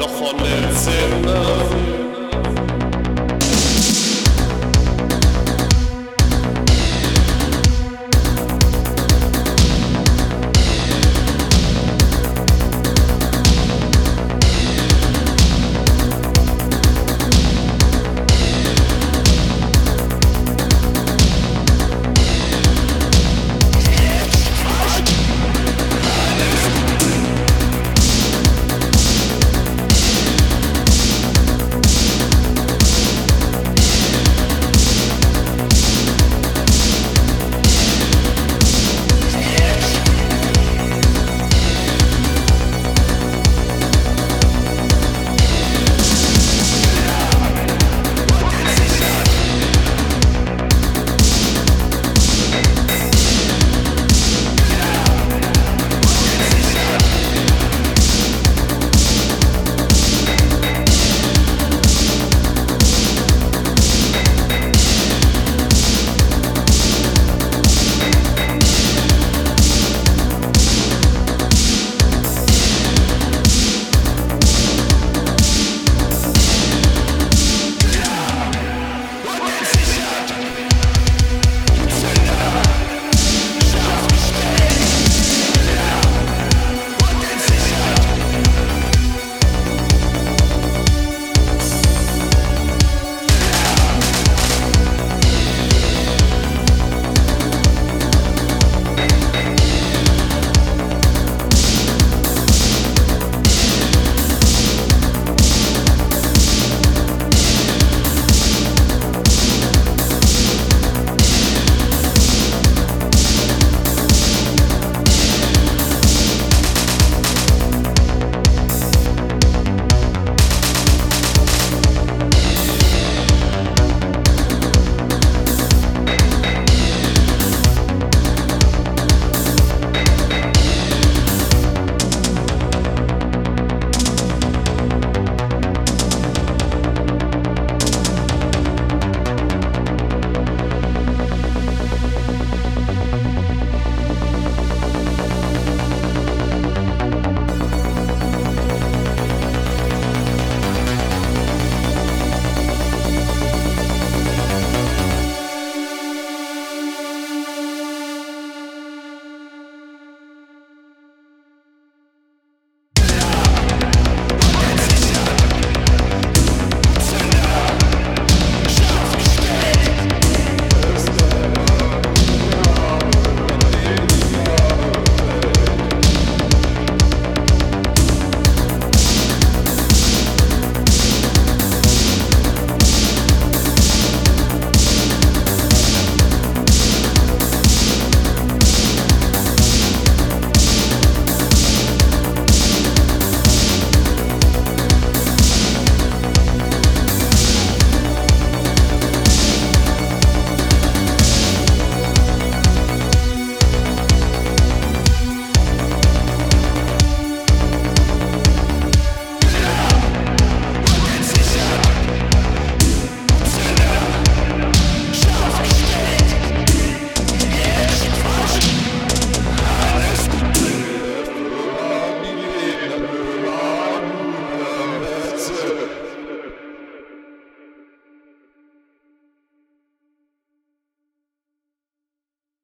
noch von der Zimmer.